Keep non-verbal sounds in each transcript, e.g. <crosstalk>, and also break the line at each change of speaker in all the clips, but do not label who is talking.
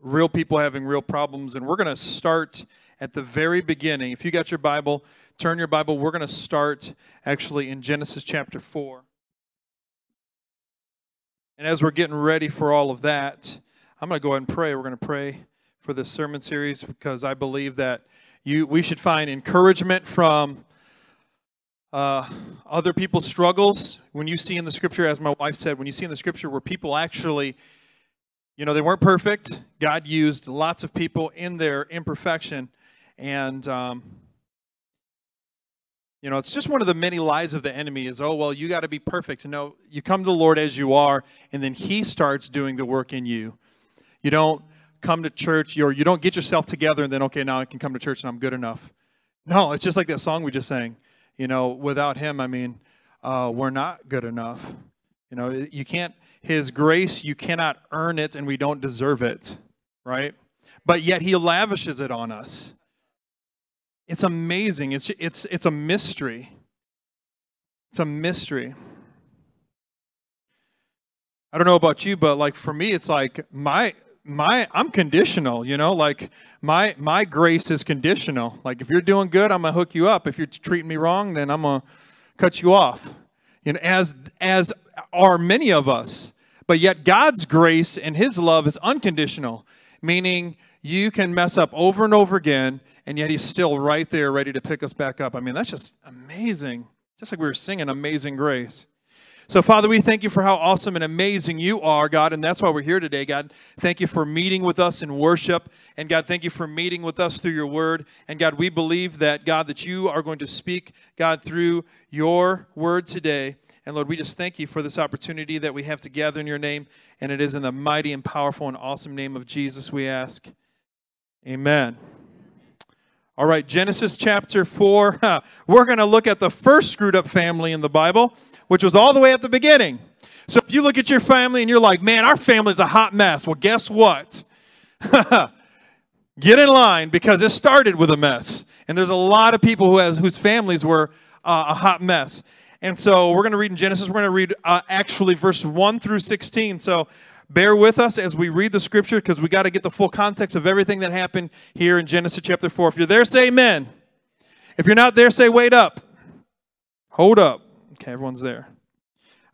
real people having real problems. And we're going to start at the very beginning. If you got your Bible, turn your Bible. We're going to start actually in Genesis chapter 4. And as we're getting ready for all of that, I'm going to go ahead and pray. We're going to pray for this sermon series because I believe that you we should find encouragement from uh, other people's struggles. When you see in the scripture, as my wife said, when you see in the scripture where people actually you know, they weren't perfect. God used lots of people in their imperfection. And, um, you know, it's just one of the many lies of the enemy is, oh, well, you got to be perfect. No, you come to the Lord as you are, and then He starts doing the work in you. You don't come to church, or you don't get yourself together, and then, okay, now I can come to church and I'm good enough. No, it's just like that song we just sang. You know, without Him, I mean, uh, we're not good enough. You know, you can't his grace, you cannot earn it and we don't deserve it, right? But yet He lavishes it on us. It's amazing. It's, it's, it's a mystery. It's a mystery. I don't know about you, but like for me, it's like my my I'm conditional, you know, like my my grace is conditional. Like if you're doing good, I'm gonna hook you up. If you're treating me wrong, then I'm gonna cut you off. You know, as as are many of us. But yet, God's grace and His love is unconditional, meaning you can mess up over and over again, and yet He's still right there ready to pick us back up. I mean, that's just amazing. Just like we were singing Amazing Grace. So, Father, we thank you for how awesome and amazing you are, God, and that's why we're here today, God. Thank you for meeting with us in worship, and God, thank you for meeting with us through your word. And God, we believe that, God, that you are going to speak, God, through your word today. And Lord, we just thank you for this opportunity that we have to gather in your name. And it is in the mighty and powerful and awesome name of Jesus we ask. Amen. All right, Genesis chapter 4. <laughs> We're going to look at the first screwed up family in the Bible, which was all the way at the beginning. So if you look at your family and you're like, man, our family's a hot mess. Well, guess what? <laughs> Get in line because it started with a mess. And there's a lot of people who has, whose families were uh, a hot mess. And so we're going to read in Genesis, we're going to read uh, actually verse 1 through 16. So bear with us as we read the scripture because we got to get the full context of everything that happened here in Genesis chapter 4. If you're there, say amen. If you're not there, say wait up. Hold up. Okay, everyone's there.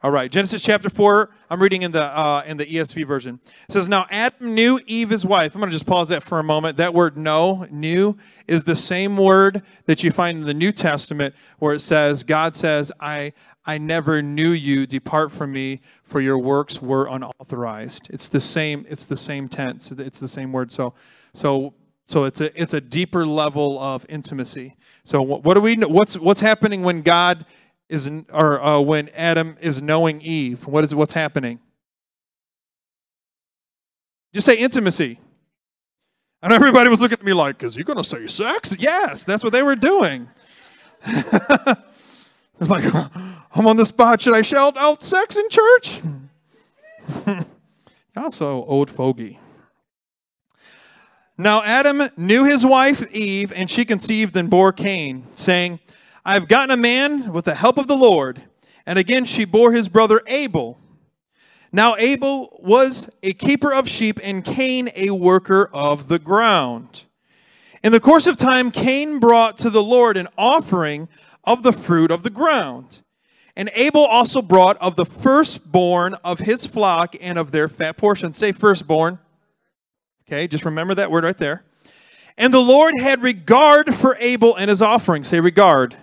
All right, Genesis chapter 4. I'm reading in the uh, in the ESV version. It says, Now Adam knew Eve, his wife. I'm going to just pause that for a moment. That word know, knew, is the same word that you find in the New Testament where it says, God says, I, I never knew you. Depart from me, for your works were unauthorized. It's the same, it's the same tense. It's the same word. So so so it's a it's a deeper level of intimacy. So what do we what's what's happening when God is or uh, when Adam is knowing Eve, what is what's happening? Just say intimacy. And everybody was looking at me like, "Is he going to say sex?" Yes, that's what they were doing. <laughs> it's like, I'm on the spot. Should I shout out sex in church? <laughs> also, old fogey. Now Adam knew his wife Eve, and she conceived and bore Cain, saying, I have gotten a man with the help of the Lord. And again she bore his brother Abel. Now Abel was a keeper of sheep, and Cain a worker of the ground. In the course of time, Cain brought to the Lord an offering of the fruit of the ground. And Abel also brought of the firstborn of his flock and of their fat portion. Say firstborn. Okay, just remember that word right there. And the Lord had regard for Abel and his offering. Say regard.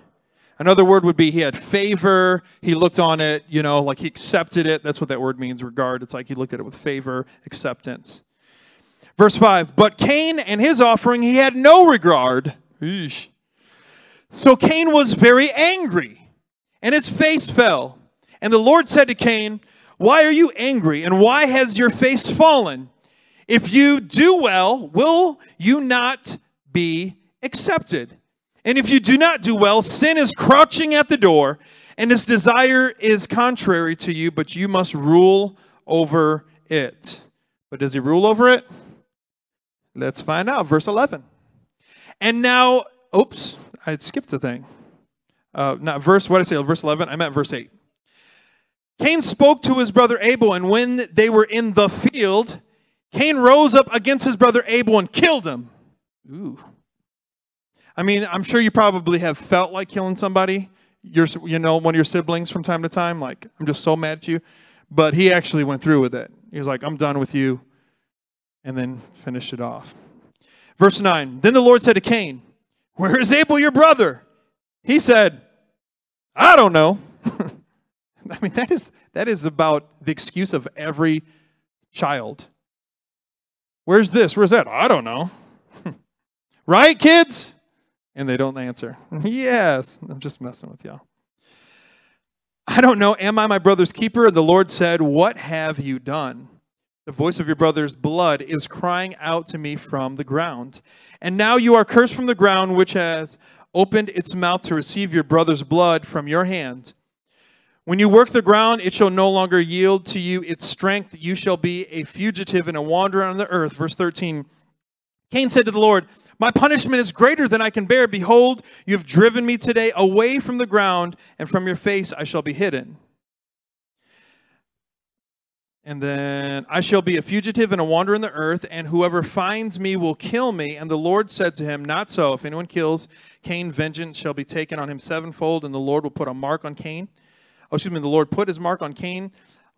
Another word would be he had favor. He looked on it, you know, like he accepted it. That's what that word means, regard. It's like he looked at it with favor, acceptance. Verse 5 But Cain and his offering he had no regard. Eesh. So Cain was very angry, and his face fell. And the Lord said to Cain, Why are you angry, and why has your face fallen? If you do well, will you not be accepted? And if you do not do well, sin is crouching at the door, and its desire is contrary to you, but you must rule over it. But does he rule over it? Let's find out. Verse 11. And now, oops, I skipped a thing. Uh, not verse, what did I say? Verse 11? I meant verse 8. Cain spoke to his brother Abel, and when they were in the field, Cain rose up against his brother Abel and killed him. Ooh. I mean, I'm sure you probably have felt like killing somebody, your, you know, one of your siblings from time to time. Like, I'm just so mad at you. But he actually went through with it. He was like, I'm done with you. And then finished it off. Verse 9 Then the Lord said to Cain, Where is Abel, your brother? He said, I don't know. <laughs> I mean, that is, that is about the excuse of every child. Where's this? Where's that? I don't know. <laughs> right, kids? And they don't answer. <laughs> yes. I'm just messing with y'all. I don't know. Am I my brother's keeper? The Lord said, What have you done? The voice of your brother's blood is crying out to me from the ground. And now you are cursed from the ground, which has opened its mouth to receive your brother's blood from your hand. When you work the ground, it shall no longer yield to you its strength. You shall be a fugitive and a wanderer on the earth. Verse 13 Cain said to the Lord, My punishment is greater than I can bear. Behold, you have driven me today away from the ground, and from your face I shall be hidden. And then I shall be a fugitive and a wanderer in the earth, and whoever finds me will kill me. And the Lord said to him, Not so. If anyone kills Cain, vengeance shall be taken on him sevenfold, and the Lord will put a mark on Cain. Oh, excuse me, the Lord put his mark on Cain,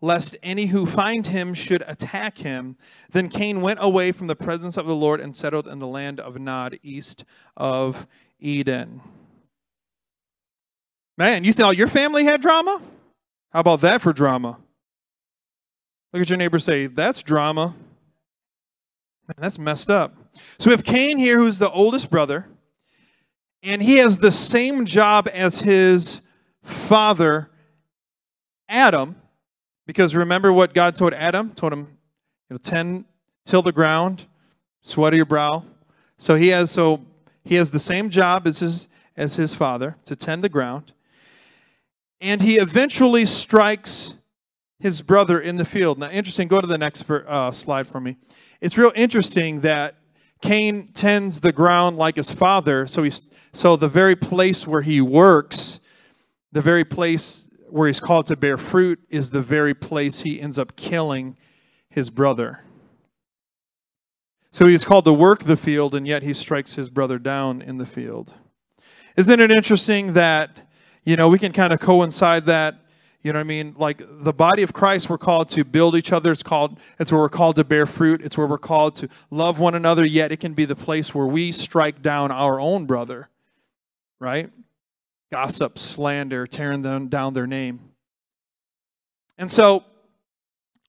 lest any who find him should attack him. Then Cain went away from the presence of the Lord and settled in the land of Nod, east of Eden. Man, you thought your family had drama? How about that for drama? Look at your neighbor say, That's drama. Man, that's messed up. So we have Cain here, who's the oldest brother, and he has the same job as his father, Adam, because remember what God told Adam? Told him, you know, tend, till the ground, sweat of your brow. So he has so he has the same job as his as his father to tend the ground. And he eventually strikes his brother in the field. Now, interesting, go to the next uh, slide for me. It's real interesting that Cain tends the ground like his father, so he's so the very place where he works, the very place where he's called to bear fruit is the very place he ends up killing his brother. So he's called to work the field, and yet he strikes his brother down in the field. Isn't it interesting that, you know, we can kind of coincide that you know what I mean? Like the body of Christ, we're called to build each other. It's called. It's where we're called to bear fruit. It's where we're called to love one another. Yet it can be the place where we strike down our own brother, right? Gossip, slander, tearing them down their name. And so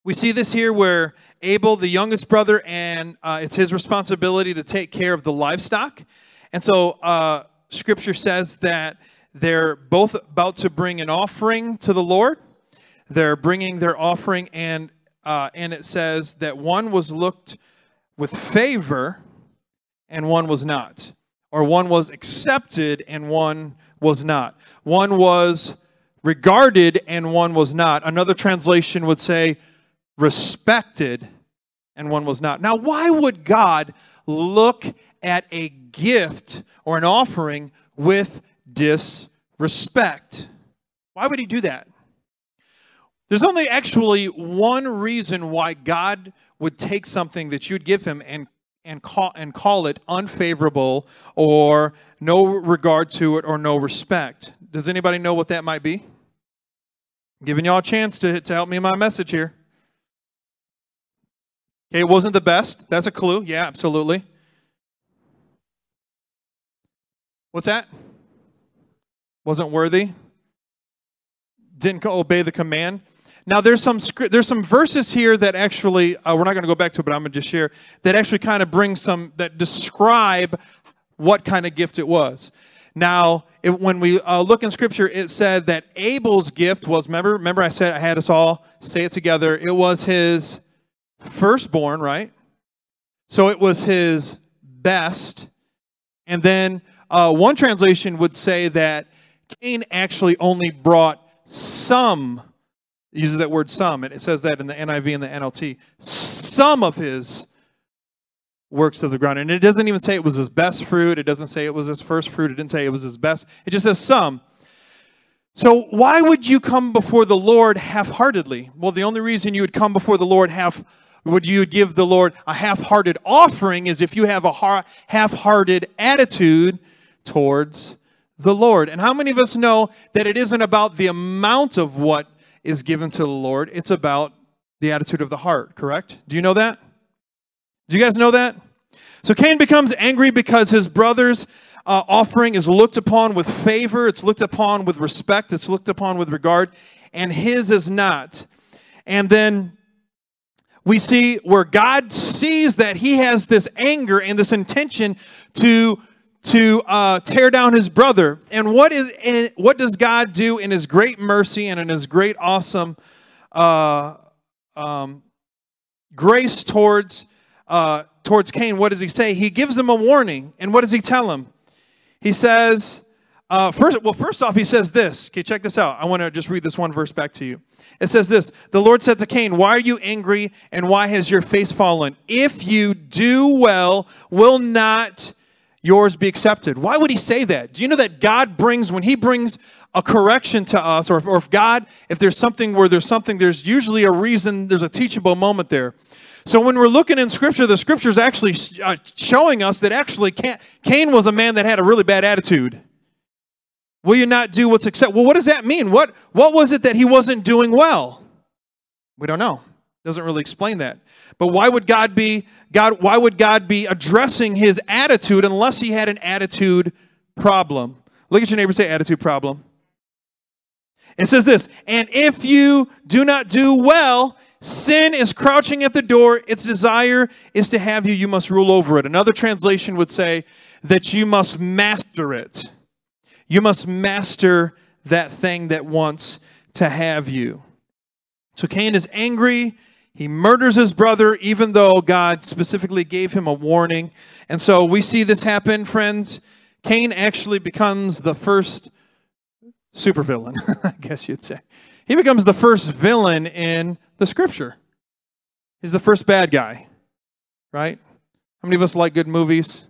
we see this here where Abel, the youngest brother, and uh, it's his responsibility to take care of the livestock. And so uh, Scripture says that they're both about to bring an offering to the Lord. They're bringing their offering, and uh, and it says that one was looked with favor, and one was not, or one was accepted and one was not. One was regarded and one was not. Another translation would say respected and one was not. Now, why would God look at a gift or an offering with disrespect. Why would he do that? There's only actually one reason why God would take something that you'd give him and and call and call it unfavorable or no regard to it or no respect. Does anybody know what that might be? I'm giving y'all a chance to, to help me in my message here. Okay, it wasn't the best. That's a clue. Yeah, absolutely. What's that? wasn't worthy, didn't obey the command. Now there's some there's some verses here that actually uh, we're not going to go back to, it, but I'm going to just share that actually kind of bring some that describe what kind of gift it was. Now, when we uh, look in Scripture, it said that Abel's gift was remember remember I said I had us all say it together. It was his firstborn, right? So it was his best, and then uh, one translation would say that Cain actually only brought some, uses that word some, and it says that in the NIV and the NLT, some of his works of the ground. And it doesn't even say it was his best fruit. It doesn't say it was his first fruit. It didn't say it was his best. It just says some. So why would you come before the Lord half-heartedly? Well, the only reason you would come before the Lord half would you give the Lord a half-hearted offering is if you have a half-hearted attitude towards the Lord. And how many of us know that it isn't about the amount of what is given to the Lord, it's about the attitude of the heart, correct? Do you know that? Do you guys know that? So Cain becomes angry because his brother's uh, offering is looked upon with favor, it's looked upon with respect, it's looked upon with regard, and his is not. And then we see where God sees that he has this anger and this intention to to uh, tear down his brother. And what is and what does God do in His great mercy and in His great awesome uh, um, grace towards uh, towards Cain? What does He say? He gives him a warning, and what does He tell him? He says, uh, first, well, first off, He says this. Okay, check this out. I want to just read this one verse back to you. It says this: The Lord said to Cain, "Why are you angry, and why has your face fallen? If you do well, will not." Yours be accepted. Why would he say that? Do you know that God brings, when he brings a correction to us, or, or if God, if there's something where there's something, there's usually a reason, there's a teachable moment there. So when we're looking in Scripture, the Scripture is actually uh, showing us that actually Cain was a man that had a really bad attitude. Will you not do what's accepted? Well, what does that mean? What, what was it that he wasn't doing well? We don't know. Doesn't really explain that. But why would God be God why would God be addressing his attitude unless he had an attitude problem? Look at your neighbor say attitude problem. It says this, and if you do not do well, sin is crouching at the door. Its desire is to have you. You must rule over it. Another translation would say that you must master it. You must master that thing that wants to have you. So Cain is angry he murders his brother, even though God specifically gave him a warning. And so we see this happen, friends. Cain actually becomes the first supervillain, <laughs> I guess you'd say. He becomes the first villain in the scripture. He's the first bad guy, right? How many of us like good movies?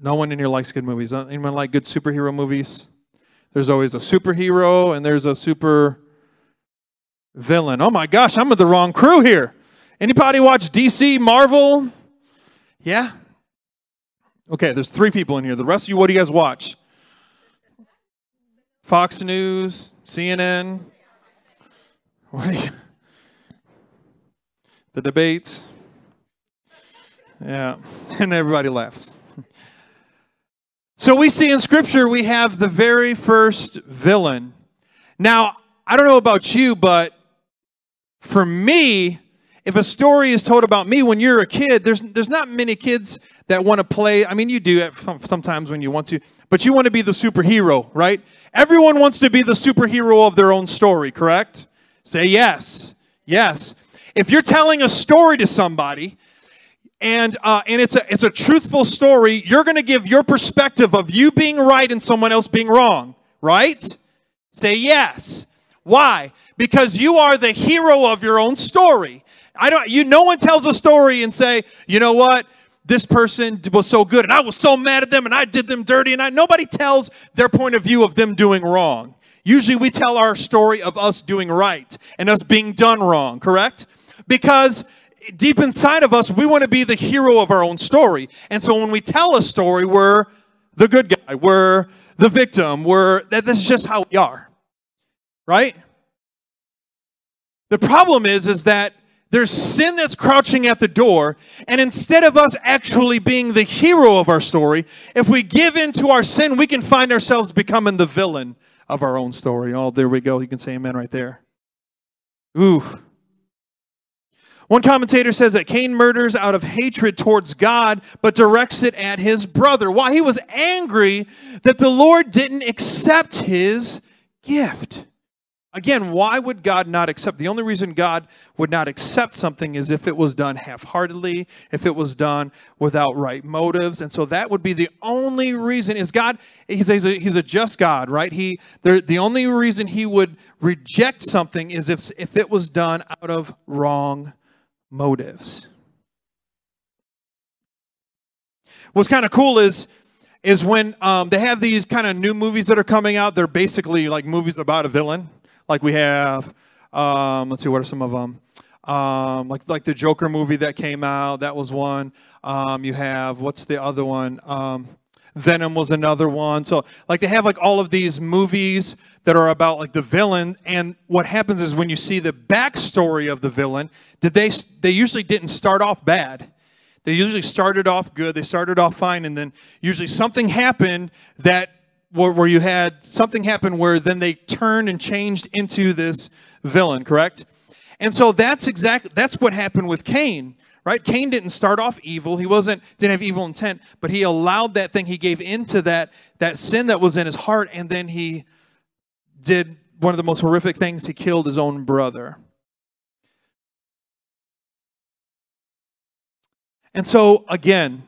No one in here likes good movies. Anyone like good superhero movies? There's always a superhero and there's a super villain. Oh my gosh, I'm with the wrong crew here. Anybody watch DC, Marvel? Yeah? Okay, there's three people in here. The rest of you, what do you guys watch? Fox News, CNN. What do you? The debates. Yeah, <laughs> and everybody laughs. So we see in Scripture we have the very first villain. Now, I don't know about you, but for me, if a story is told about me when you're a kid, there's, there's not many kids that want to play. I mean, you do sometimes when you want to, but you want to be the superhero, right? Everyone wants to be the superhero of their own story, correct? Say yes. Yes. If you're telling a story to somebody, and uh, and it's a it's a truthful story. You're going to give your perspective of you being right and someone else being wrong, right? Say yes. Why? Because you are the hero of your own story. I don't you no one tells a story and say, "You know what? This person was so good and I was so mad at them and I did them dirty." And I nobody tells their point of view of them doing wrong. Usually we tell our story of us doing right and us being done wrong, correct? Because deep inside of us, we want to be the hero of our own story. And so when we tell a story, we're the good guy, we're the victim, we're that this is just how we are. Right? The problem is, is that there's sin that's crouching at the door, and instead of us actually being the hero of our story, if we give in to our sin, we can find ourselves becoming the villain of our own story. Oh, there we go. You can say amen right there. Ooh. One commentator says that Cain murders out of hatred towards God, but directs it at his brother. Why? He was angry that the Lord didn't accept his gift. Again, why would God not accept? The only reason God would not accept something is if it was done half heartedly, if it was done without right motives. And so that would be the only reason is God, he's a, he's a just God, right? He, the only reason he would reject something is if, if it was done out of wrong motives. What's kind of cool is is when um, they have these kind of new movies that are coming out. They're basically like movies about a villain like we have, um, let's see, what are some of them? Um, like like the Joker movie that came out, that was one. Um, you have what's the other one? Um, Venom was another one. So like they have like all of these movies that are about like the villain, and what happens is when you see the backstory of the villain, did they they usually didn't start off bad. They usually started off good. They started off fine, and then usually something happened that where, where you had something happen where then they turned and changed into this villain. Correct? And so that's exactly that's what happened with Cain right cain didn't start off evil he wasn't didn't have evil intent but he allowed that thing he gave into that that sin that was in his heart and then he did one of the most horrific things he killed his own brother and so again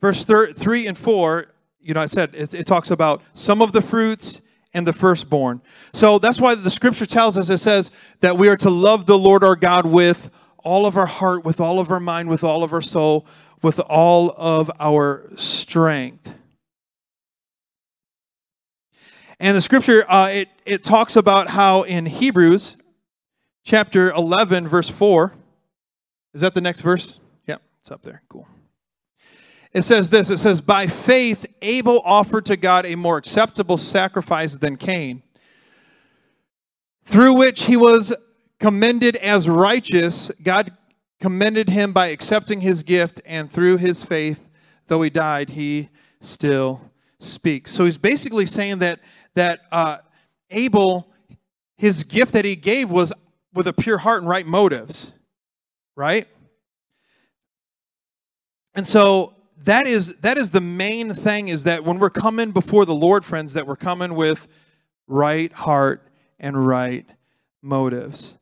verse 3 and 4 you know i said it, it talks about some of the fruits and the firstborn. So that's why the scripture tells us it says that we are to love the Lord our God with all of our heart, with all of our mind, with all of our soul, with all of our strength. And the scripture, uh, it, it talks about how in Hebrews chapter 11, verse 4, is that the next verse? Yep, it's up there. Cool. It says this it says, By faith, Abel offered to God a more acceptable sacrifice than Cain, through which he was commended as righteous. God commended him by accepting his gift, and through his faith, though he died, he still speaks. So he's basically saying that, that uh, Abel, his gift that he gave was with a pure heart and right motives, right? And so that is that is the main thing is that when we're coming before the Lord, friends, that we're coming with right heart and right motives.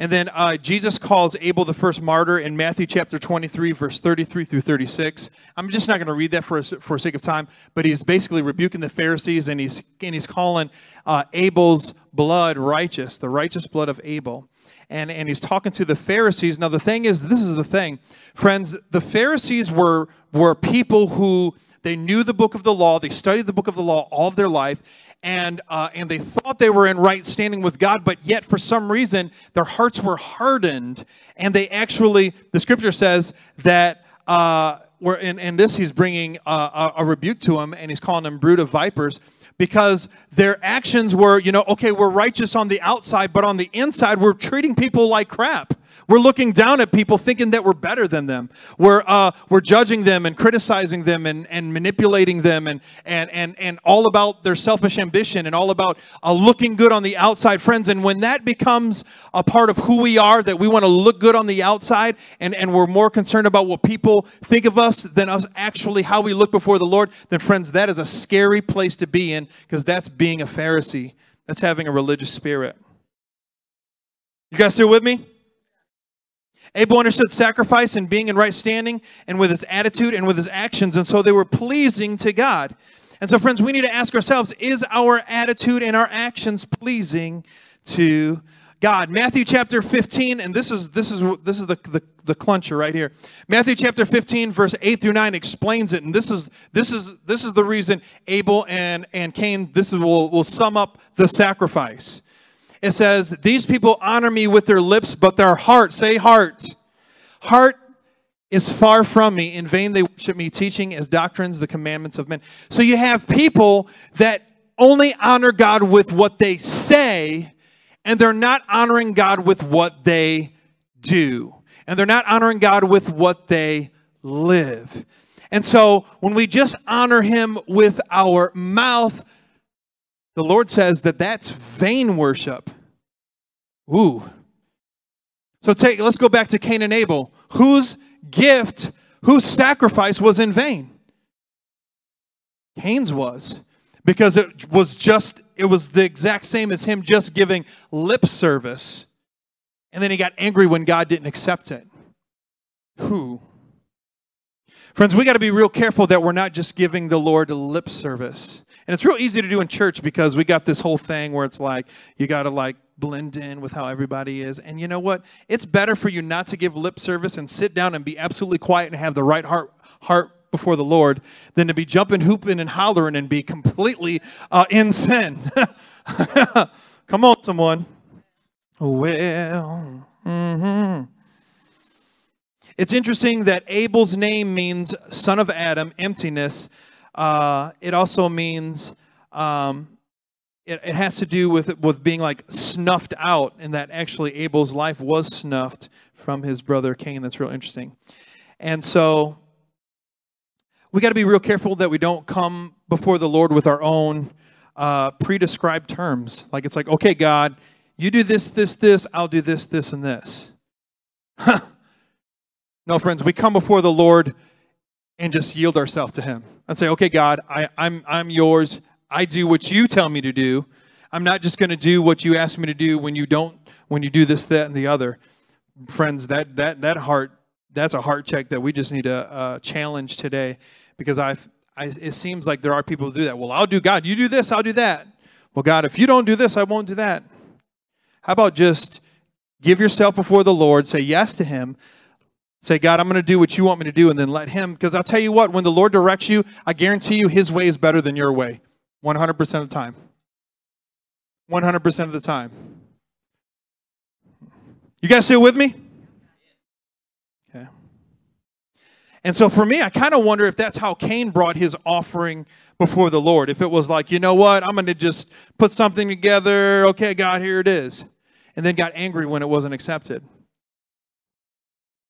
And then uh, Jesus calls Abel the first martyr in Matthew chapter 23, verse 33 through 36. I'm just not going to read that for, for sake of time, but he's basically rebuking the Pharisees and he's, and he's calling uh, Abel's blood righteous, the righteous blood of Abel. And, and he's talking to the Pharisees. Now, the thing is, this is the thing, friends, the Pharisees were, were people who they knew the book of the law, they studied the book of the law all of their life, and uh, and they thought they were in right standing with God, but yet for some reason their hearts were hardened, and they actually the scripture says that. Uh, where in, in this he's bringing a, a rebuke to them and he's calling them brood of vipers because their actions were, you know, okay, we're righteous on the outside, but on the inside, we're treating people like crap. We're looking down at people thinking that we're better than them. We're, uh, we're judging them and criticizing them and, and manipulating them and, and, and, and all about their selfish ambition and all about uh, looking good on the outside, friends. And when that becomes a part of who we are, that we want to look good on the outside and, and we're more concerned about what people think of us than us actually how we look before the Lord, then, friends, that is a scary place to be in because that's being a Pharisee. That's having a religious spirit. You guys still with me? Abel understood sacrifice and being in right standing and with his attitude and with his actions, and so they were pleasing to God. And so, friends, we need to ask ourselves is our attitude and our actions pleasing to God? Matthew chapter 15, and this is this is this is the, the, the cluncher right here. Matthew chapter 15, verse 8 through 9 explains it, and this is this is this is the reason Abel and, and Cain, this is, will, will sum up the sacrifice. It says, These people honor me with their lips, but their heart, say heart, heart is far from me. In vain they worship me, teaching as doctrines the commandments of men. So you have people that only honor God with what they say, and they're not honoring God with what they do. And they're not honoring God with what they live. And so when we just honor Him with our mouth, the Lord says that that's vain worship. Ooh. So take let's go back to Cain and Abel. Whose gift, whose sacrifice was in vain? Cain's was. Because it was just it was the exact same as him just giving lip service. And then he got angry when God didn't accept it. Who? Friends, we got to be real careful that we're not just giving the Lord lip service. And it's real easy to do in church because we got this whole thing where it's like you got to like blend in with how everybody is. And you know what? It's better for you not to give lip service and sit down and be absolutely quiet and have the right heart heart before the Lord than to be jumping, hooping, and hollering and be completely uh, in sin. <laughs> Come on, someone. Well, Mm-hmm. It's interesting that Abel's name means son of Adam, emptiness. Uh, it also means um, it, it has to do with with being like snuffed out, and that actually Abel's life was snuffed from his brother Cain. That's real interesting. And so we got to be real careful that we don't come before the Lord with our own uh, pre-described terms. Like it's like, okay, God, you do this, this, this. I'll do this, this, and this. <laughs> no, friends, we come before the Lord and just yield ourselves to Him and say, okay, God, I, I'm, I'm yours. I do what you tell me to do. I'm not just going to do what you ask me to do when you don't, when you do this, that, and the other. Friends, that, that, that heart, that's a heart check that we just need to uh, challenge today because I've, I, it seems like there are people who do that. Well, I'll do God. You do this, I'll do that. Well, God, if you don't do this, I won't do that. How about just give yourself before the Lord, say yes to Him, say, God, I'm going to do what you want me to do, and then let Him. Because I'll tell you what, when the Lord directs you, I guarantee you His way is better than your way 100% of the time. 100% of the time. You guys still with me? Okay. And so for me, I kind of wonder if that's how Cain brought his offering before the Lord. If it was like, you know what, I'm going to just put something together. Okay, God, here it is. And then got angry when it wasn't accepted.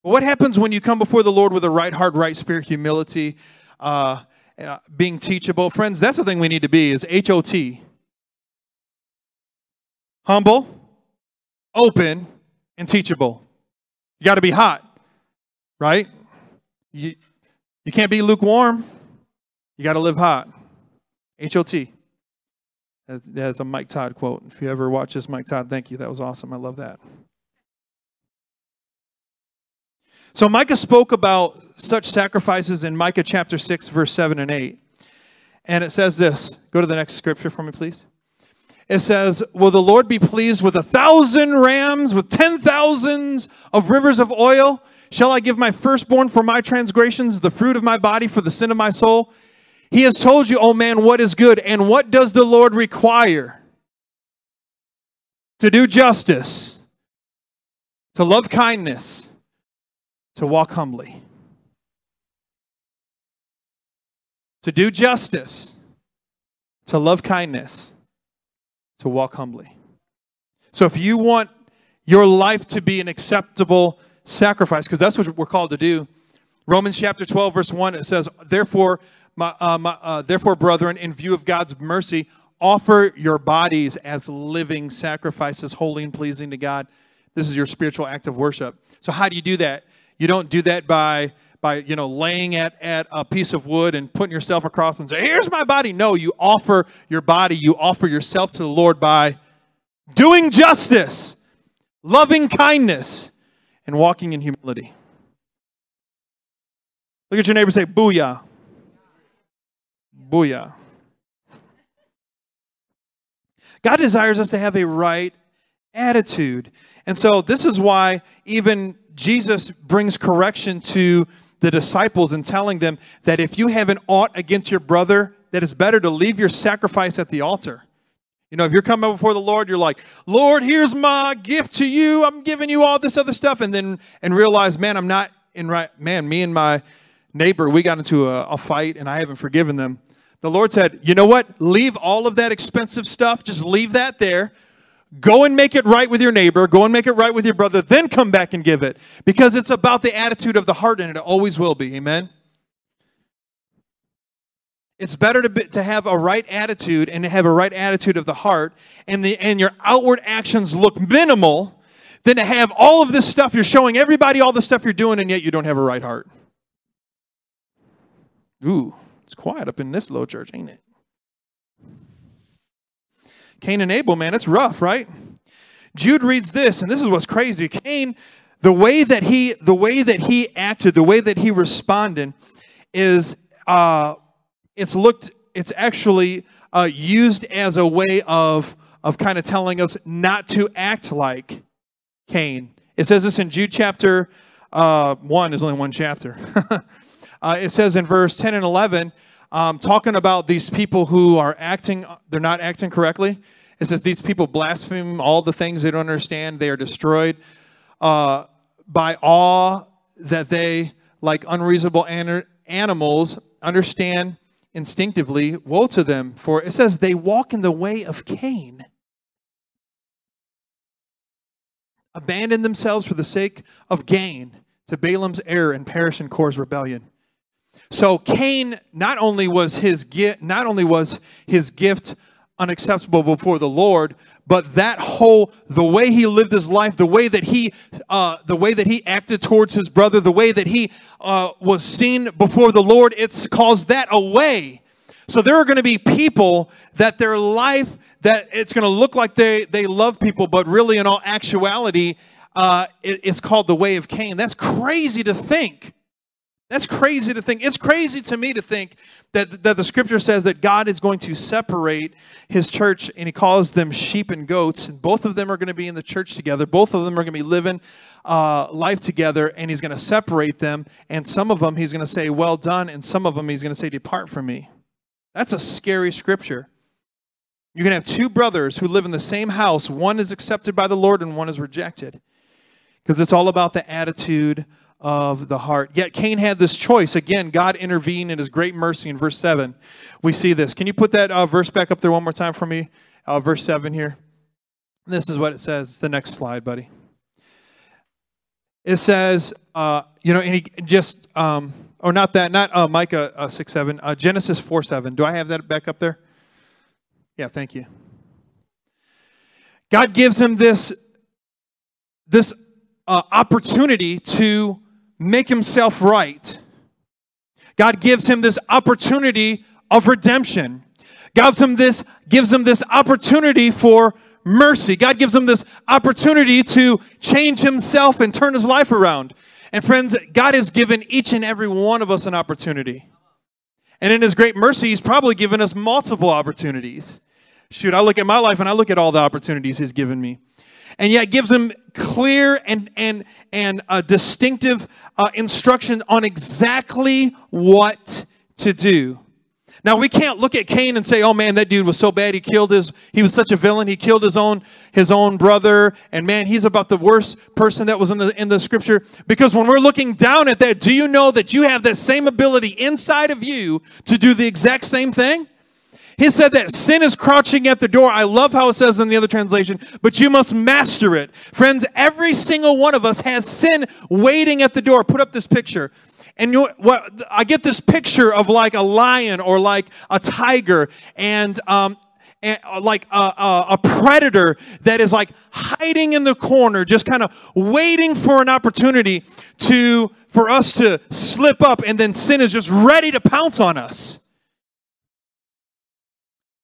What happens when you come before the Lord with a right heart, right spirit, humility, uh, uh, being teachable? Friends, that's the thing we need to be is H-O-T. Humble, open, and teachable. You got to be hot, right? You, you can't be lukewarm. You got to live hot. H O T. That's a Mike Todd quote. If you ever watch this, Mike Todd, thank you. That was awesome. I love that. So Micah spoke about such sacrifices in Micah chapter 6, verse 7 and 8. And it says this. Go to the next scripture for me, please. It says, Will the Lord be pleased with a thousand rams, with ten thousands of rivers of oil? Shall I give my firstborn for my transgressions, the fruit of my body for the sin of my soul? He has told you, O oh man, what is good. And what does the Lord require? To do justice, to love kindness, to walk humbly. To do justice, to love kindness, to walk humbly. So if you want your life to be an acceptable sacrifice, because that's what we're called to do. Romans chapter 12, verse 1, it says, Therefore, my, uh, my, uh, therefore, brethren, in view of God's mercy, offer your bodies as living sacrifices, holy and pleasing to God. This is your spiritual act of worship. So, how do you do that? You don't do that by by you know laying at, at a piece of wood and putting yourself across and say here's my body no you offer your body you offer yourself to the lord by doing justice loving kindness and walking in humility. Look at your neighbor say, Booyah. Booyah. God desires us to have a right attitude. And so, this is why even Jesus brings correction to the disciples and telling them that if you have an ought against your brother, that it's better to leave your sacrifice at the altar. You know, if you're coming before the Lord, you're like, Lord, here's my gift to you. I'm giving you all this other stuff. And then, and realize, man, I'm not in right, man, me and my neighbor, we got into a, a fight and I haven't forgiven them. The Lord said, you know what? Leave all of that expensive stuff. Just leave that there. Go and make it right with your neighbor. Go and make it right with your brother. Then come back and give it. Because it's about the attitude of the heart and it always will be. Amen. It's better to, be, to have a right attitude and to have a right attitude of the heart, and, the, and your outward actions look minimal than to have all of this stuff. You're showing everybody all the stuff you're doing, and yet you don't have a right heart. Ooh, it's quiet up in this low church, ain't it? Cain and Abel, man, it's rough, right? Jude reads this, and this is what's crazy. Cain, the way that he, the way that he acted, the way that he responded, is uh, it's looked, it's actually uh, used as a way of, of kind of telling us not to act like Cain. It says this in Jude chapter uh, 1, there's only one chapter. <laughs> uh, it says in verse 10 and 11, um, talking about these people who are acting, they're not acting correctly. It says, These people blaspheme all the things they don't understand, they are destroyed. uh, by awe that they, like unreasonable an- animals, understand instinctively, woe to them, for it says they walk in the way of Cain. Abandon themselves for the sake of gain to Balaam's error and perish in Korah's rebellion. So Cain not only was his gift, not only was his gift unacceptable before the Lord, but that whole the way he lived his life, the way that he, uh, the way that he acted towards his brother, the way that he uh, was seen before the Lord, it's caused that away. So there are going to be people that their life that it's going to look like they they love people, but really in all actuality, uh, it, it's called the way of Cain. That's crazy to think. That's crazy to think. It's crazy to me to think that, that the scripture says that God is going to separate his church and he calls them sheep and goats. And both of them are going to be in the church together. Both of them are going to be living uh, life together and he's going to separate them. And some of them he's going to say, Well done. And some of them he's going to say, Depart from me. That's a scary scripture. You can have two brothers who live in the same house. One is accepted by the Lord and one is rejected. Because it's all about the attitude of the heart. Yet Cain had this choice. Again, God intervened in his great mercy in verse 7. We see this. Can you put that uh, verse back up there one more time for me? Uh, verse 7 here. This is what it says. The next slide, buddy. It says, uh, you know, and he just, um, or not that, not uh, Micah uh, 6 7, uh, Genesis 4 7. Do I have that back up there? Yeah, thank you. God gives him this, this opportunity to make himself right. God gives him this opportunity of redemption. God gives him this, gives him this opportunity for mercy. God gives him this opportunity to change himself and turn his life around. And friends, God has given each and every one of us an opportunity. And in his great mercy, he's probably given us multiple opportunities. Shoot, I look at my life and I look at all the opportunities he's given me and yet gives them clear and and and a distinctive uh, instruction on exactly what to do. Now we can't look at Cain and say, "Oh man, that dude was so bad. He killed his. He was such a villain. He killed his own his own brother. And man, he's about the worst person that was in the in the scripture." Because when we're looking down at that, do you know that you have that same ability inside of you to do the exact same thing? He said that sin is crouching at the door. I love how it says in the other translation, but you must master it. Friends, every single one of us has sin waiting at the door. Put up this picture. And you, what, I get this picture of like a lion or like a tiger and, um, and uh, like a, a, a, predator that is like hiding in the corner, just kind of waiting for an opportunity to for us to slip up, and then sin is just ready to pounce on us.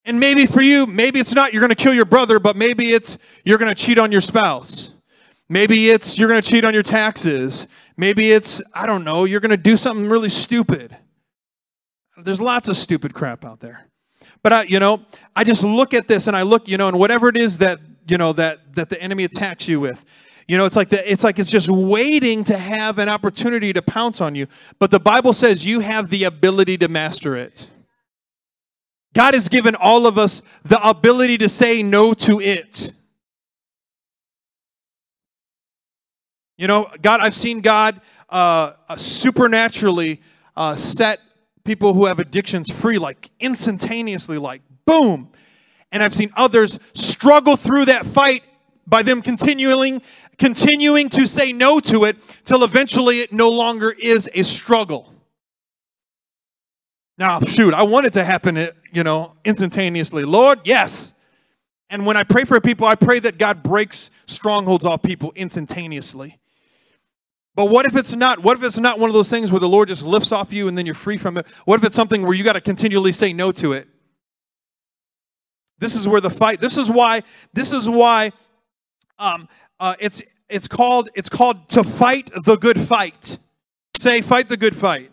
And maybe for you, maybe it's not you're going to kill your brother, but maybe it's you're going to cheat on your spouse. Maybe it's you're going to cheat on your taxes. Maybe it's, I don't know, you're going to do something really stupid. There's lots of stupid crap out there. But I, you know, I just look at this and I look, you know, and whatever it is that, you know, that that the enemy attacks you with. You know, it's like the, it's like it's just waiting to have an opportunity to pounce on you. But the Bible says you have the ability to master it. God has given all of us the ability to say no to it. You know, God, I've seen God uh, uh, supernaturally uh, set people who have addictions free, like instantaneously, like boom. And I've seen others struggle through that fight by them continuing, continuing to say no to it till eventually it no longer is a struggle. Now, shoot, I want it to happen, eh, you know, instantaneously. Lord, yes. And when I pray for people, I pray that God breaks strongholds off people instantaneously. But what if it's not? What if it's not one of those things where the Lord just lifts off you and then you're free from it? What if it's something where you got to continually say no to it? This is where the fight. This is why. This is why. Um, uh, it's it's called it's called to fight the good fight. Say, fight the good fight.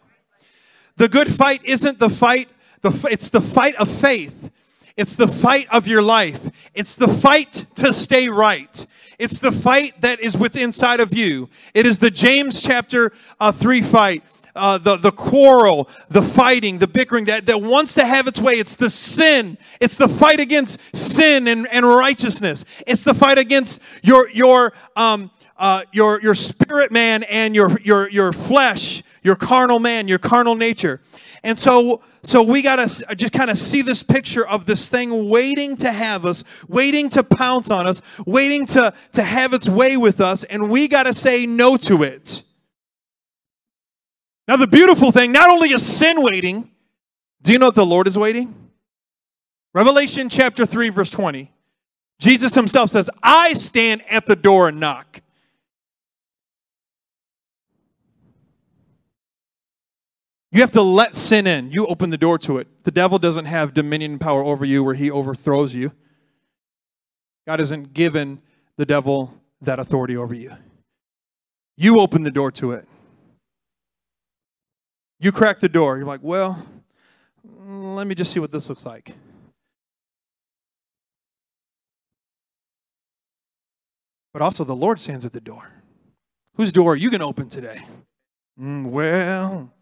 The good fight isn't the fight, the, it's the fight of faith. It's the fight of your life. It's the fight to stay right. It's the fight that is within inside of you. It is the James chapter uh, 3 fight. Uh, the, the quarrel, the fighting, the bickering that, that wants to have its way. It's the sin. It's the fight against sin and, and righteousness. It's the fight against your, your um, uh, your, your spirit man and your, your, your flesh, your carnal man, your carnal nature. And so, so we got to uh, just kind of see this picture of this thing waiting to have us, waiting to pounce on us, waiting to, to have its way with us, and we got to say no to it. Now, the beautiful thing, not only is sin waiting, do you know that the Lord is waiting? Revelation chapter 3, verse 20. Jesus himself says, I stand at the door and knock. You have to let sin in. You open the door to it. The devil doesn't have dominion and power over you where he overthrows you. God hasn't given the devil that authority over you. You open the door to it. You crack the door. You're like, well, let me just see what this looks like. But also, the Lord stands at the door. Whose door are you going to open today? Mm, well,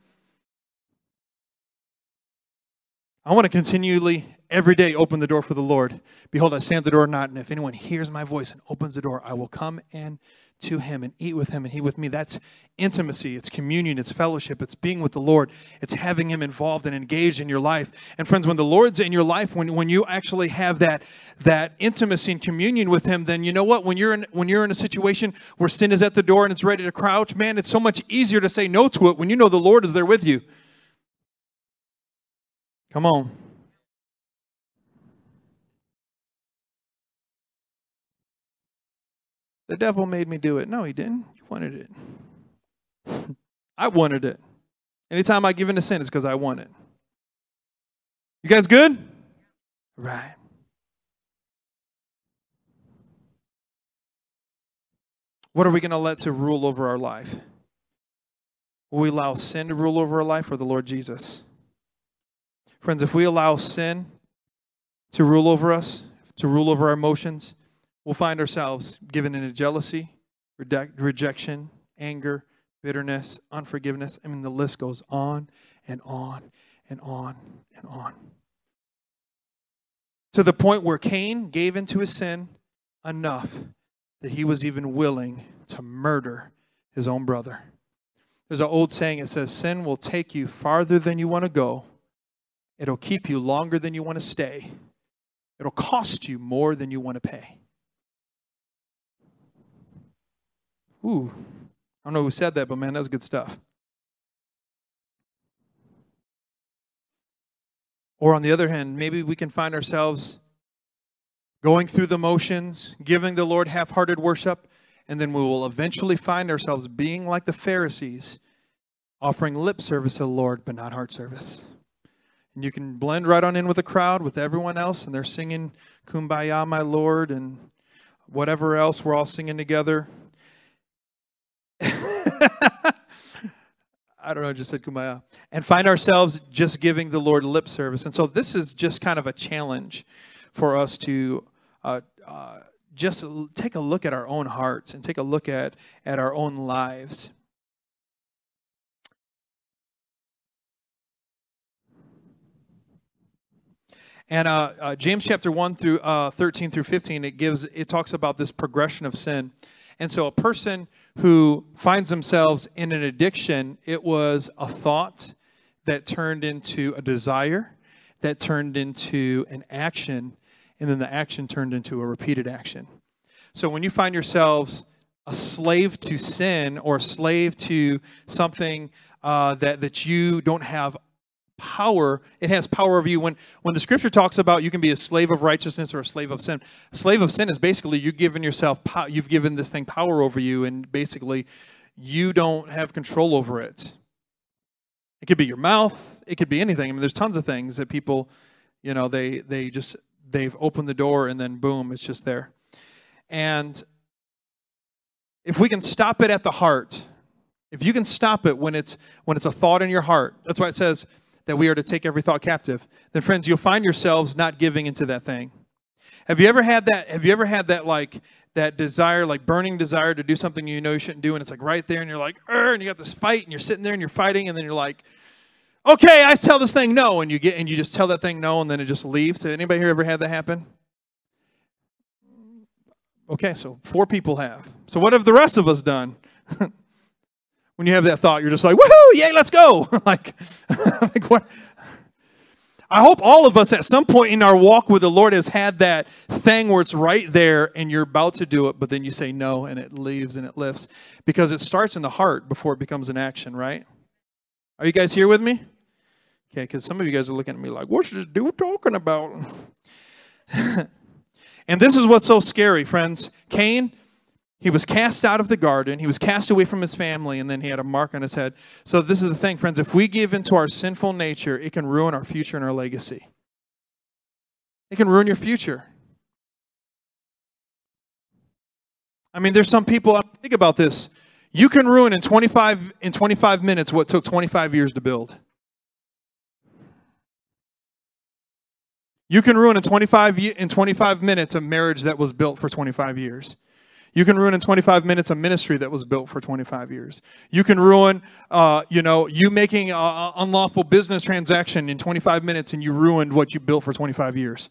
I want to continually, every day, open the door for the Lord. Behold, I stand at the door not, and if anyone hears my voice and opens the door, I will come in to him and eat with him and he with me. That's intimacy, it's communion, it's fellowship, it's being with the Lord, it's having him involved and engaged in your life. And friends, when the Lord's in your life, when, when you actually have that, that intimacy and communion with him, then you know what? When you're in when you're in a situation where sin is at the door and it's ready to crouch, man, it's so much easier to say no to it when you know the Lord is there with you. Come on. The devil made me do it. No, he didn't. You wanted it. <laughs> I wanted it. Anytime I give in to sin, it's because I want it. You guys good? Right. What are we going to let to rule over our life? Will we allow sin to rule over our life or the Lord Jesus? Friends, if we allow sin to rule over us, to rule over our emotions, we'll find ourselves given into jealousy, rejection, anger, bitterness, unforgiveness. I mean, the list goes on and on and on and on. To the point where Cain gave into his sin enough that he was even willing to murder his own brother. There's an old saying it says, Sin will take you farther than you want to go, it'll keep you longer than you want to stay, it'll cost you more than you want to pay. Ooh, I don't know who said that, but man, that's good stuff. Or on the other hand, maybe we can find ourselves going through the motions, giving the Lord half hearted worship, and then we will eventually find ourselves being like the Pharisees, offering lip service to the Lord, but not heart service. And you can blend right on in with the crowd, with everyone else, and they're singing Kumbaya, my Lord, and whatever else we're all singing together. <laughs> I don't know, I just said kumbaya. And find ourselves just giving the Lord lip service. And so this is just kind of a challenge for us to uh, uh, just take a look at our own hearts and take a look at, at our own lives. And uh, uh, James chapter 1 through uh, 13 through 15, it gives, it talks about this progression of sin. And so a person who finds themselves in an addiction, it was a thought that turned into a desire, that turned into an action, and then the action turned into a repeated action. So when you find yourselves a slave to sin or a slave to something uh, that, that you don't have power it has power over you. When when the scripture talks about you can be a slave of righteousness or a slave of sin a slave of sin is basically you've given yourself you've given this thing power over you and basically you don't have control over it. It could be your mouth it could be anything. I mean there's tons of things that people you know they they just they've opened the door and then boom it's just there. And if we can stop it at the heart if you can stop it when it's when it's a thought in your heart that's why it says that we are to take every thought captive, then friends, you'll find yourselves not giving into that thing. Have you ever had that? Have you ever had that like that desire, like burning desire to do something you know you shouldn't do, and it's like right there, and you're like, and you got this fight, and you're sitting there and you're fighting, and then you're like, okay, I tell this thing no, and you get and you just tell that thing no, and then it just leaves. Has anybody here ever had that happen? Okay, so four people have. So what have the rest of us done? <laughs> when you have that thought, you're just like, woohoo, yay, let's go. <laughs> like, <laughs> like what? I hope all of us at some point in our walk with the Lord has had that thing where it's right there and you're about to do it, but then you say no and it leaves and it lifts because it starts in the heart before it becomes an action, right? Are you guys here with me? Okay, because some of you guys are looking at me like, what's this dude talking about? <laughs> and this is what's so scary, friends. Cain, he was cast out of the garden, he was cast away from his family, and then he had a mark on his head. So, this is the thing, friends. If we give into our sinful nature, it can ruin our future and our legacy. It can ruin your future. I mean, there's some people, think about this. You can ruin in 25, in 25 minutes what took 25 years to build. You can ruin in 25, in 25 minutes a marriage that was built for 25 years. You can ruin in 25 minutes a ministry that was built for 25 years. You can ruin, uh, you know, you making an unlawful business transaction in 25 minutes and you ruined what you built for 25 years.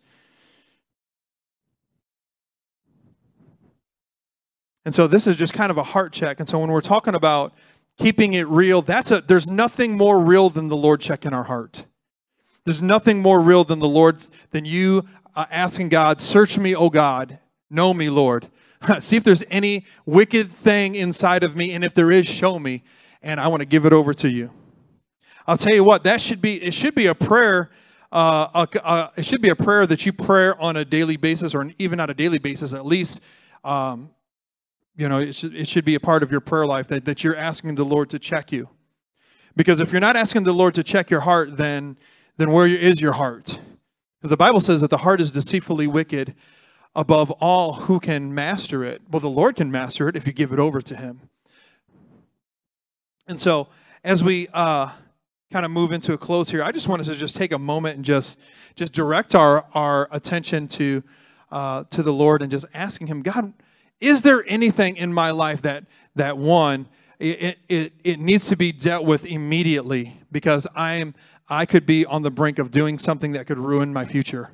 And so this is just kind of a heart check. And so when we're talking about keeping it real, that's a there's nothing more real than the Lord checking our heart. There's nothing more real than the Lord's than you uh, asking God, "Search me, O God, know me, Lord. <laughs> See if there's any wicked thing inside of me, and if there is, show me, and I want to give it over to you." I'll tell you what, that should be it. Should be a prayer. Uh, it should be a prayer that you pray on a daily basis, or even not a daily basis, at least. Um, you know, it should, it should be a part of your prayer life that, that you're asking the Lord to check you. Because if you're not asking the Lord to check your heart, then then where is your heart? Because the Bible says that the heart is deceitfully wicked above all who can master it. Well, the Lord can master it if you give it over to Him. And so, as we uh, kind of move into a close here, I just wanted to just take a moment and just just direct our our attention to uh, to the Lord and just asking Him, God, is there anything in my life that that one it, it, it needs to be dealt with immediately because I'm I could be on the brink of doing something that could ruin my future.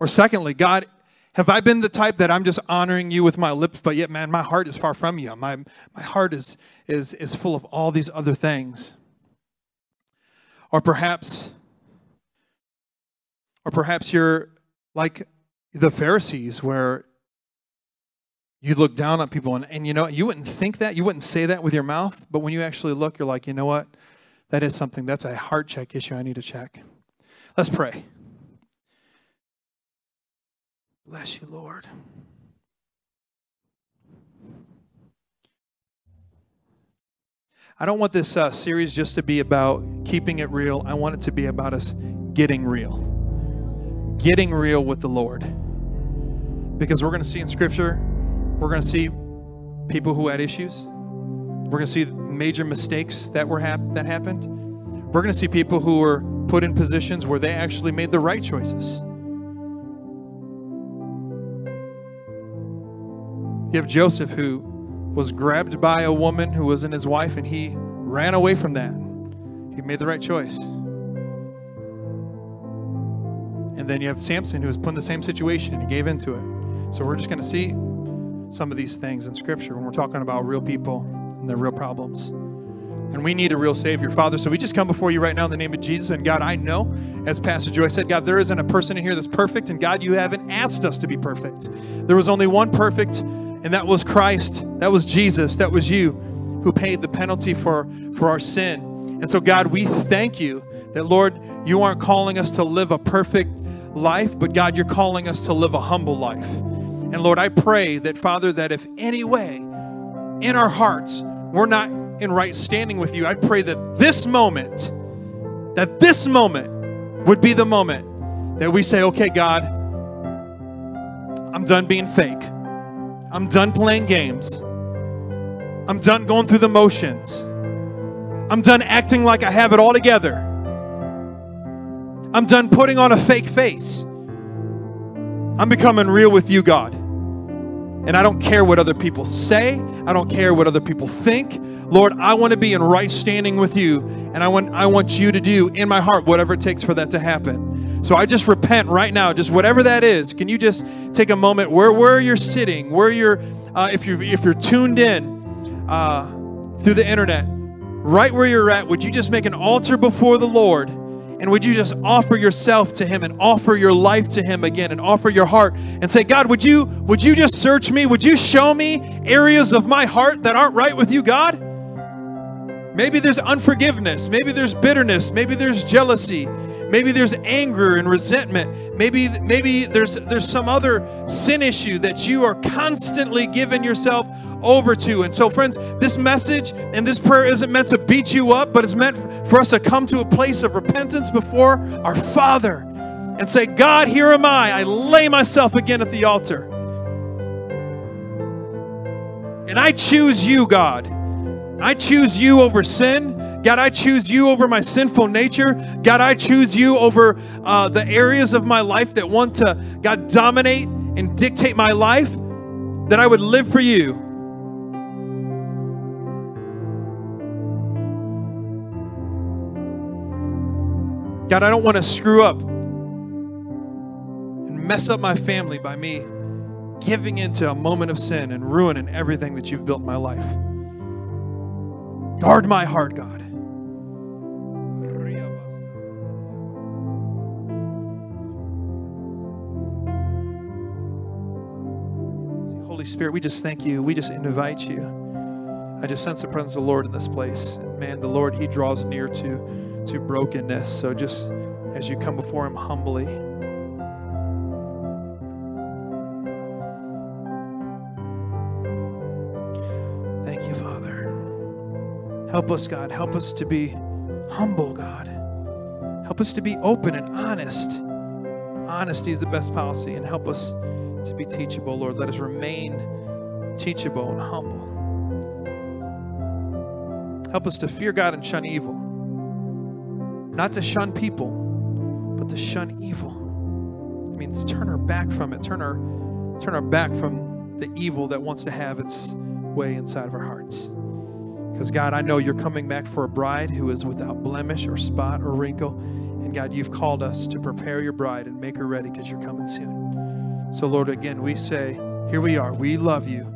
Or secondly, God, have I been the type that I'm just honoring you with my lips, but yet, man, my heart is far from you. My, my heart is, is, is full of all these other things. Or perhaps, or perhaps you're like the Pharisees, where you look down on people, and, and you know, you wouldn't think that, you wouldn't say that with your mouth, but when you actually look, you're like, you know what? That is something, that's a heart check issue I need to check. Let's pray. Bless you, Lord. I don't want this uh, series just to be about keeping it real. I want it to be about us getting real. Getting real with the Lord. Because we're going to see in Scripture, we're going to see people who had issues. We're going to see major mistakes that were hap- that happened. We're going to see people who were put in positions where they actually made the right choices. You have Joseph who was grabbed by a woman who wasn't his wife and he ran away from that. He made the right choice. And then you have Samson who was put in the same situation and he gave into it. So we're just going to see some of these things in scripture when we're talking about real people and their real problems. And we need a real Savior, Father. So we just come before you right now in the name of Jesus. And God, I know, as Pastor Joy said, God, there isn't a person in here that's perfect. And God, you haven't asked us to be perfect. There was only one perfect, and that was Christ. That was Jesus. That was you who paid the penalty for, for our sin. And so, God, we thank you that, Lord, you aren't calling us to live a perfect life, but God, you're calling us to live a humble life. And Lord, I pray that, Father, that if any way in our hearts we're not in right standing with you, I pray that this moment, that this moment would be the moment that we say, okay, God, I'm done being fake. I'm done playing games. I'm done going through the motions. I'm done acting like I have it all together. I'm done putting on a fake face. I'm becoming real with you, God. And I don't care what other people say. I don't care what other people think. Lord, I want to be in right standing with you. And I want, I want you to do in my heart whatever it takes for that to happen. So I just repent right now, just whatever that is. Can you just take a moment where where you're sitting, where you're, uh, if you if you're tuned in uh, through the internet, right where you're at, would you just make an altar before the Lord? And would you just offer yourself to him and offer your life to him again and offer your heart and say, God, would you would you just search me? Would you show me areas of my heart that aren't right with you, God? Maybe there's unforgiveness, maybe there's bitterness, maybe there's jealousy, maybe there's anger and resentment. Maybe maybe there's there's some other sin issue that you are constantly giving yourself over to. And so, friends, this message and this prayer isn't meant to beat you up, but it's meant for us to come to a place of repentance before our Father and say, God, here am I. I lay myself again at the altar. And I choose you, God. I choose you over sin. God, I choose you over my sinful nature. God, I choose you over uh, the areas of my life that want to, God, dominate and dictate my life, that I would live for you. God, I don't want to screw up and mess up my family by me giving into a moment of sin and ruining everything that you've built in my life. Guard my heart, God. Holy Spirit, we just thank you. We just invite you. I just sense the presence of the Lord in this place. Man, the Lord, He draws near to to brokenness. So just as you come before Him humbly, thank you, Father. Help us, God. Help us to be humble, God. Help us to be open and honest. Honesty is the best policy, and help us to be teachable, Lord. Let us remain teachable and humble. Help us to fear God and shun evil. Not to shun people, but to shun evil. It means turn our back from it, turn our, turn our back from the evil that wants to have its way inside of our hearts. Because, God, I know you're coming back for a bride who is without blemish or spot or wrinkle. And, God, you've called us to prepare your bride and make her ready because you're coming soon. So, Lord, again, we say, here we are. We love you.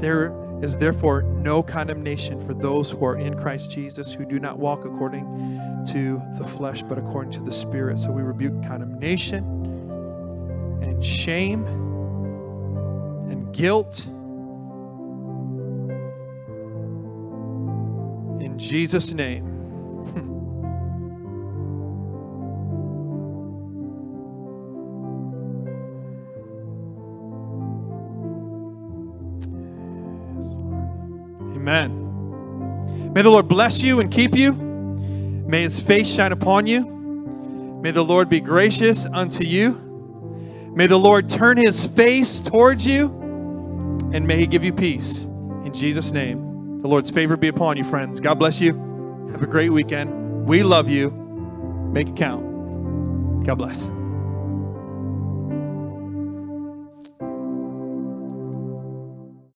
There is therefore no condemnation for those who are in Christ Jesus who do not walk according to the flesh but according to the Spirit. So we rebuke condemnation and shame and guilt. In Jesus' name. <laughs> Amen. May the Lord bless you and keep you. May his face shine upon you. May the Lord be gracious unto you. May the Lord turn his face towards you and may he give you peace. In Jesus' name, the Lord's favor be upon you, friends. God bless you. Have a great weekend. We love you. Make it count. God bless.